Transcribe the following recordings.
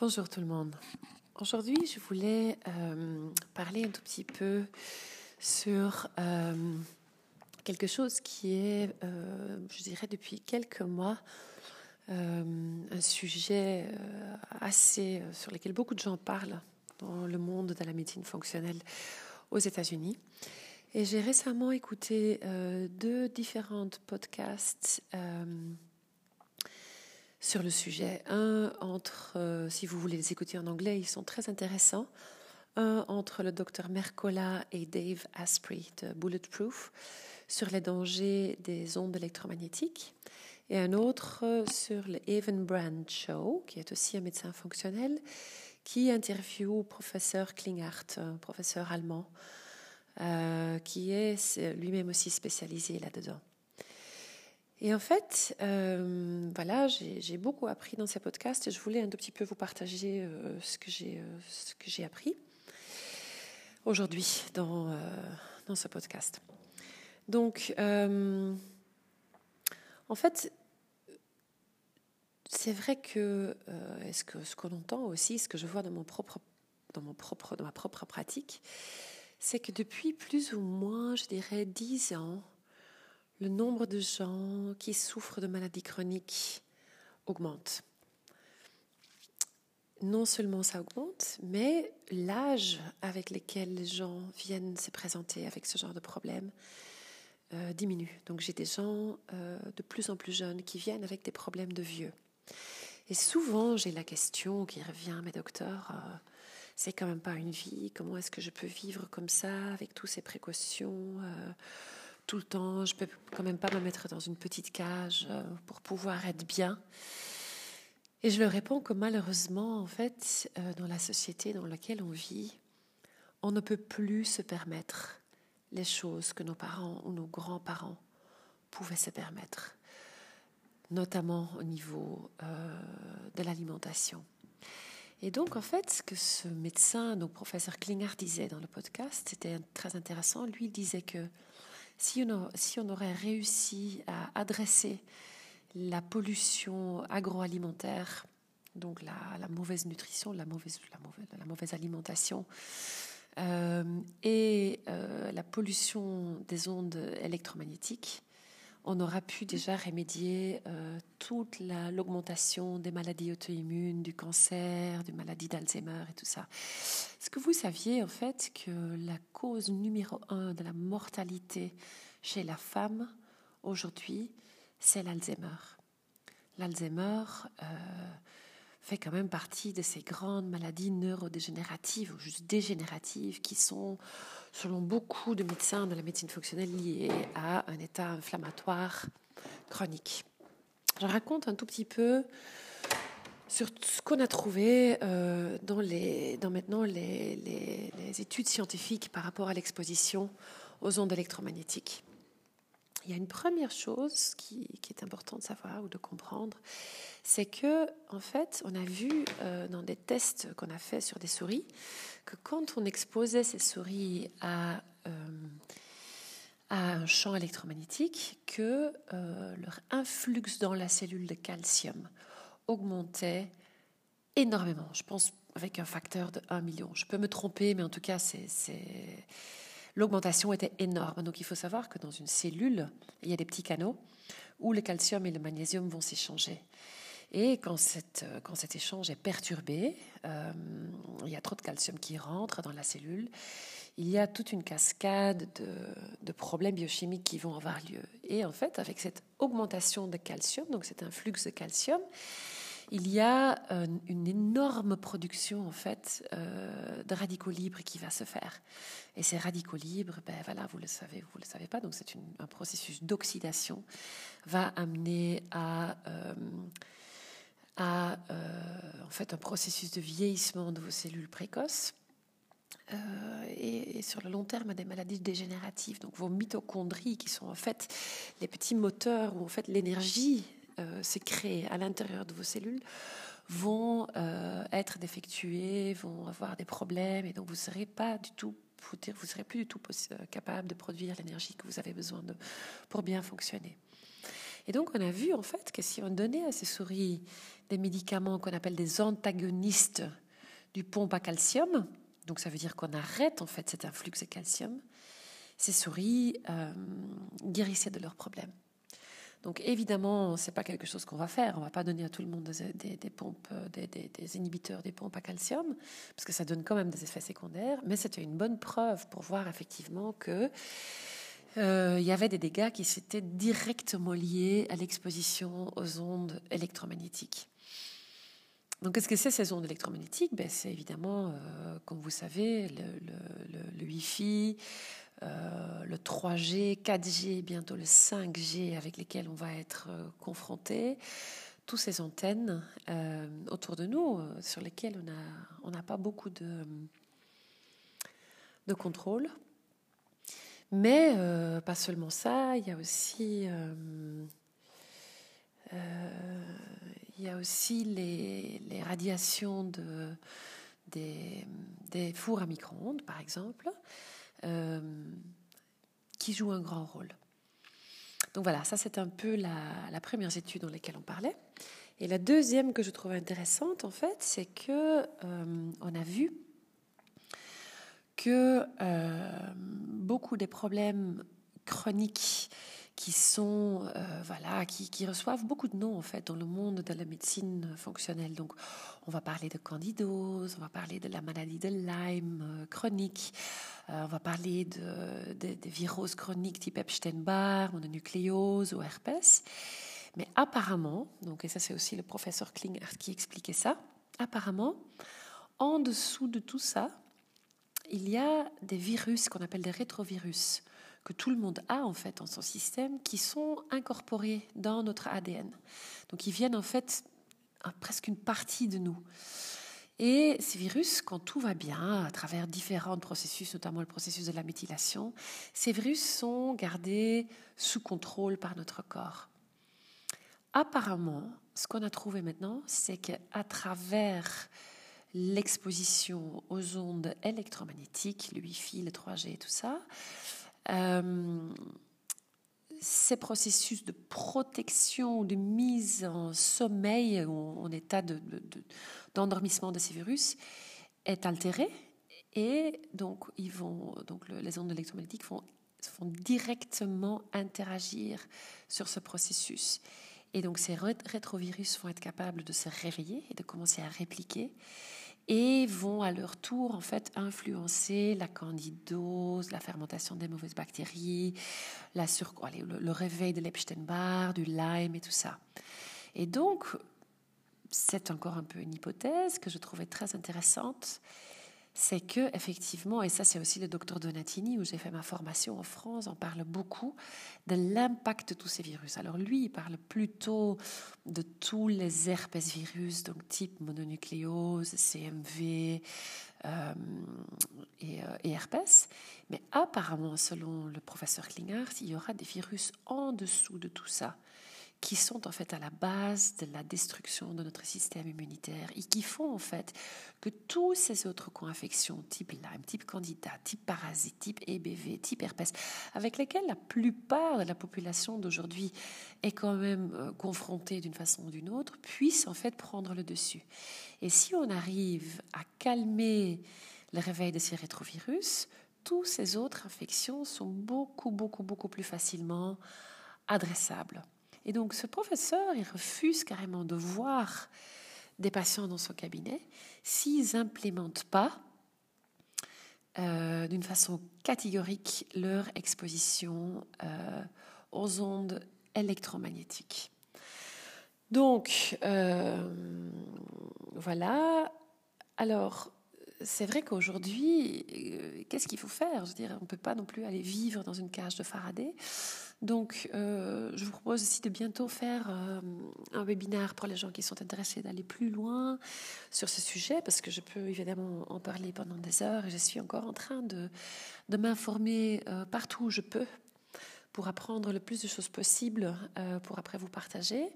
Bonjour tout le monde. Aujourd'hui, je voulais euh, parler un tout petit peu sur euh, quelque chose qui est, euh, je dirais, depuis quelques mois, un sujet assez sur lequel beaucoup de gens parlent dans le monde de la médecine fonctionnelle aux États-Unis. Et j'ai récemment écouté deux différentes podcasts sur le sujet. Un entre, euh, si vous voulez les écouter en anglais, ils sont très intéressants. Un entre le docteur Mercola et Dave Asprey de Bulletproof sur les dangers des ondes électromagnétiques. Et un autre sur le Evan Brand Show, qui est aussi un médecin fonctionnel, qui interviewe professeur Klinghardt, un professeur allemand, euh, qui est lui-même aussi spécialisé là-dedans. Et en fait, euh, voilà, j'ai beaucoup appris dans ces podcasts et je voulais un tout petit peu vous partager euh, ce que j'ai euh, ce que j'ai appris aujourd'hui dans ce podcast. Donc, en fait, c'est vrai que est-ce que ce qu'on entend aussi, ce que je vois dans mon propre dans mon propre dans ma propre pratique, c'est que depuis plus ou moins, je dirais, dix ans le nombre de gens qui souffrent de maladies chroniques augmente. Non seulement ça augmente, mais l'âge avec lequel les gens viennent se présenter avec ce genre de problème euh, diminue. Donc j'ai des gens euh, de plus en plus jeunes qui viennent avec des problèmes de vieux. Et souvent j'ai la question qui revient, mes docteurs, euh, c'est quand même pas une vie, comment est-ce que je peux vivre comme ça avec toutes ces précautions tout le temps. Je peux quand même pas me mettre dans une petite cage euh, pour pouvoir être bien. Et je leur réponds que malheureusement, en fait, euh, dans la société dans laquelle on vit, on ne peut plus se permettre les choses que nos parents ou nos grands-parents pouvaient se permettre, notamment au niveau euh, de l'alimentation. Et donc, en fait, ce que ce médecin, donc professeur Klingard, disait dans le podcast, c'était très intéressant. Lui, il disait que si on, aurait réussi à adresser la pollution agroalimentaire, donc la, mauvaise nutrition, la mauvaise, alimentation, euh, et euh, la pollution des ondes électromagnétiques, on aura pu déjà remédier euh, toute l'augmentation des maladies auto-immunes, du cancer, des maladies d'Alzheimer et tout ça. Est-ce que vous saviez en fait que la cause numéro un de la mortalité chez la femme aujourd'hui, c'est l'Alzheimer? L'Alzheimer euh, fait quand même partie de ces grandes maladies neurodégénératives ou juste dégénératives qui sont selon beaucoup de médecins de la médecine fonctionnelle, lié à un état inflammatoire chronique. Je raconte un tout petit peu sur ce qu'on a trouvé euh, dans, les, dans maintenant les, les, études scientifiques par rapport à l'exposition aux ondes électromagnétiques. Il y a une première chose qui, est importante de savoir ou de comprendre, c'est que en fait, on a vu euh, dans des tests qu'on a fait sur des souris que quand on exposait ces souris à, euh, un champ électromagnétique, que euh, leur influx dans la cellule de calcium augmentait énormément. Je pense avec un facteur de 1 million. Je peux me tromper, mais en tout cas, c'est l'augmentation était énorme. Donc il faut savoir que dans une cellule, il y a des petits canaux où le calcium et le magnésium vont s'échanger. Et quand, cette, quand cet échange est perturbé, euh, il y a trop de calcium qui rentre dans la cellule, il y a toute une cascade de, de, problèmes biochimiques qui vont avoir lieu. Et en fait, avec cette augmentation de calcium, donc c'est un flux de calcium, il y a euh, une énorme production en fait euh, de radicaux libres qui va se faire. Et ces radicaux libres, ben voilà, vous le savez, vous le savez pas, donc c'est un processus d'oxydation va amener à euh, en fait un processus de vieillissement de vos cellules précoces. Et, sur le long terme à des maladies dégénératives. Donc vos mitochondries, qui sont en fait les petits moteurs où en fait l'énergie s'est créée à l'intérieur de vos cellules, vont être défectuées, vont avoir des problèmes, et donc vous serez pas du tout vous serez plus du tout capable de produire l'énergie que vous avez besoin de pour bien fonctionner. Et donc, on a vu en fait que si on donnait à ces souris des médicaments qu'on appelle des antagonistes du pompe à calcium, donc ça veut dire qu'on arrête en fait cet influx de calcium, ces souris euh, guérissaient de leurs problèmes. Donc évidemment, c'est pas quelque chose qu'on va faire. On va pas donner à tout le monde des, pompes, euh, des, inhibiteurs des pompes à calcium, parce que ça donne quand même des effets secondaires. Mais c'était une bonne preuve pour voir effectivement que euh, il y avait des dégâts qui s'étaient directement liés à l'exposition aux ondes électromagnétiques. Donc, qu'est-ce que c'est ces ondes électromagnétiques? Ben, C'est évidemment, euh, comme vous savez, le, le, Wi-Fi, euh, le 3G, 4G, bientôt le 5G avec lesquels on va être euh, confronté. Toutes ces antennes autour de nous sur lesquelles on n'a pas beaucoup de, de contrôle. Mais pas seulement ça, il y a aussi il y a aussi les, radiations de, des, fours à micro-ondes, par exemple, euh, qui jouent un grand rôle. Donc voilà, ça c'est un peu la, première étude dans laquelle on parlait. Et la deuxième que je trouve intéressante, en fait, c'est que euh, on a vu que euh, beaucoup des problèmes chroniques qui sont euh, voilà qui, qui, reçoivent beaucoup de noms en fait dans le monde de la médecine fonctionnelle. Donc on va parler de candidose, on va parler de la maladie de Lyme euh, chronique, euh, on va parler de, des viroses chroniques type Epstein-Barr, mononucléose ou herpès. Mais apparemment, donc et ça c'est aussi le professeur Klinger qui expliquait ça, apparemment en dessous de tout ça, il y a des virus qu'on appelle des rétrovirus que tout le monde a en fait en son système qui sont incorporés dans notre ADN. Donc ils viennent en fait à presque une partie de nous. Et ces virus, quand tout va bien, à travers différents processus, notamment le processus de la méthylation, ces virus sont gardés sous contrôle par notre corps. Apparemment, ce qu'on a trouvé maintenant, c'est qu'à travers l'exposition aux ondes électromagnétiques, le Wi-Fi, le 3G et tout ça, ces processus de protection, de mise en sommeil, ou en état d'endormissement de, ces virus, est altéré. Et donc, ils vont, donc les ondes électromagnétiques vont, vont directement interagir sur ce processus. Et donc, ces rétrovirus vont être capables de se réveiller et de commencer à répliquer et vont à leur tour en fait influencer la candidose, la fermentation des mauvaises bactéries, le, le réveil de l'Epstein-Barr, du Lyme et tout ça. Et donc, c'est encore un peu une hypothèse que je trouvais très intéressante c'est que effectivement, et ça c'est aussi le docteur Donatini où j'ai fait ma formation en France, on parle beaucoup de l'impact de tous ces virus. Alors lui, il parle plutôt de tous les herpès virus, donc type mononucléose, CMV euh, et, euh, et, herpès. Mais apparemment, selon le professeur Klinghardt, il y aura des virus en dessous de tout ça qui sont en fait à la base de la destruction de notre système immunitaire et qui font en fait que tous ces autres co-infections, type Lyme, type Candida, type parasite, type EBV, type herpès, avec lesquels la plupart de la population d'aujourd'hui est quand même euh, confrontée d'une façon ou d'une autre, puissent en fait prendre le dessus. Et si on arrive à calmer le réveil de ces rétrovirus, toutes ces autres infections sont beaucoup, beaucoup, beaucoup plus facilement adressables. Et donc ce professeur, il refuse carrément de voir des patients dans son cabinet s'ils n'implémentent pas euh, d'une façon catégorique leur exposition euh, aux ondes électromagnétiques. Donc, euh, voilà. Alors, c'est vrai qu'aujourd'hui, qu'est-ce qu'il faut faire? Je veux dire, on ne peut pas non plus aller vivre dans une cage de Faraday. Donc, euh, je vous propose aussi de bientôt faire euh, un webinaire pour les gens qui sont intéressés d'aller plus loin sur ce sujet, parce que je peux évidemment en parler pendant des heures et je suis encore en train de, de m'informer euh, partout où je peux pour apprendre le plus de choses possibles pour après vous partager.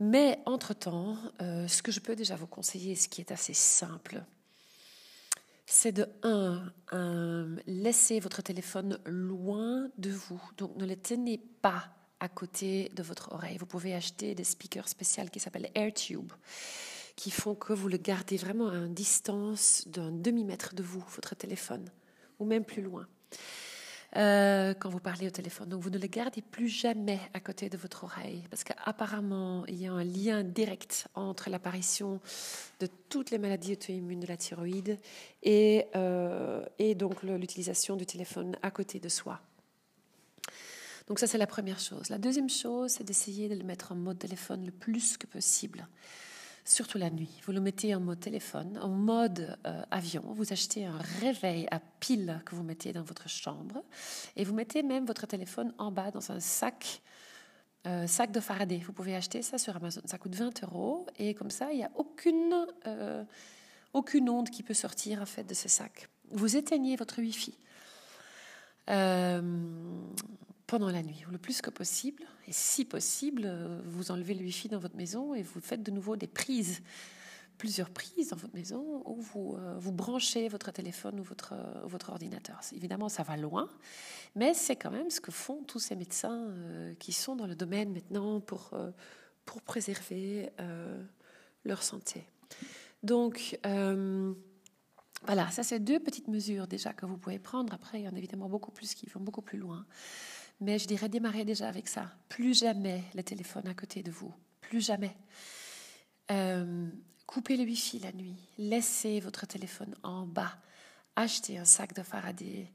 Mais entre-temps, ce que je peux déjà vous conseiller, ce qui est assez simple, c'est de un, laisser votre téléphone loin de vous. Donc ne le tenez pas à côté de votre oreille. Vous pouvez acheter des speakers spéciaux qui s'appellent AirTube, qui font que vous le gardez vraiment à une distance d'un demi-mètre de vous, votre téléphone, ou même plus loin. Euh, quand vous parlez au téléphone. Donc vous ne le gardez plus jamais à côté de votre oreille parce qu'apparemment il y a un lien direct entre l'apparition de toutes les maladies auto-immunes de la thyroïde et, euh, et donc l'utilisation du téléphone à côté de soi. Donc ça c'est la première chose. La deuxième chose c'est d'essayer de le mettre en mode téléphone le plus que possible surtout la nuit. Vous le mettez en mode téléphone, en mode euh, avion. Vous achetez un réveil à pile que vous mettez dans votre chambre et vous mettez même votre téléphone en bas dans un sac. Euh, sac de Faraday. Vous pouvez acheter ça sur Amazon. Ça coûte 20 euros et comme ça, il n'y a aucune, euh, aucune onde qui peut sortir en fait de ce sac. Vous éteignez votre Wi-Fi pendant la nuit, ou le plus que possible. Et si possible, euh, vous enlevez le Wi-Fi dans votre maison et vous faites de nouveau des prises, plusieurs prises dans votre maison, où vous, euh, vous branchez votre téléphone ou votre, euh, ordinateur. Évidemment, ça va loin, mais c'est quand même ce que font tous ces médecins qui sont dans le domaine maintenant pour préserver leur santé. Donc, voilà, ça c'est deux petites mesures déjà que vous pouvez prendre. Après, il y en a évidemment beaucoup plus qui vont beaucoup plus loin. Mais je dirais démarrer déjà avec ça. Plus jamais le téléphone à côté de vous. Plus jamais. Euh, coupez le wifi la nuit. Laissez votre téléphone en bas. Achetez un sac de Faraday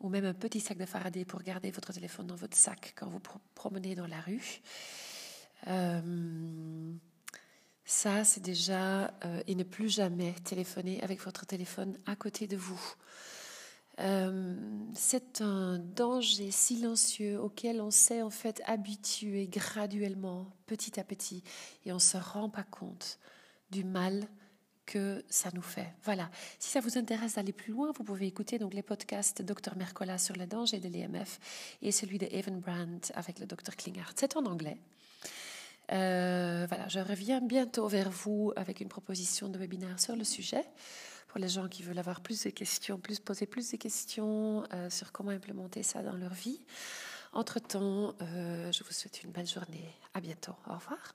ou même un petit sac de Faraday pour garder votre téléphone dans votre sac quand vous promenez dans la rue. Euh, ça, c'est déjà, euh, et ne plus jamais téléphoner avec votre téléphone à côté de vous. Euh, c'est un danger silencieux auquel on s'est en fait habitué graduellement, petit à petit, et on ne se rend pas compte du mal que ça nous fait. Voilà. Si ça vous intéresse d'aller plus loin, vous pouvez écouter donc les podcasts Dr Mercola sur le danger de l'EMF et celui de Evan Brandt avec le Dr Klinghardt. C'est en anglais. Euh, voilà, je reviens bientôt vers vous avec une proposition de webinaire sur le sujet pour les gens qui veulent avoir plus de questions, plus poser plus de questions euh, sur comment implémenter ça dans leur vie. Entre-temps, euh, je vous souhaite une belle journée. À bientôt. Au revoir.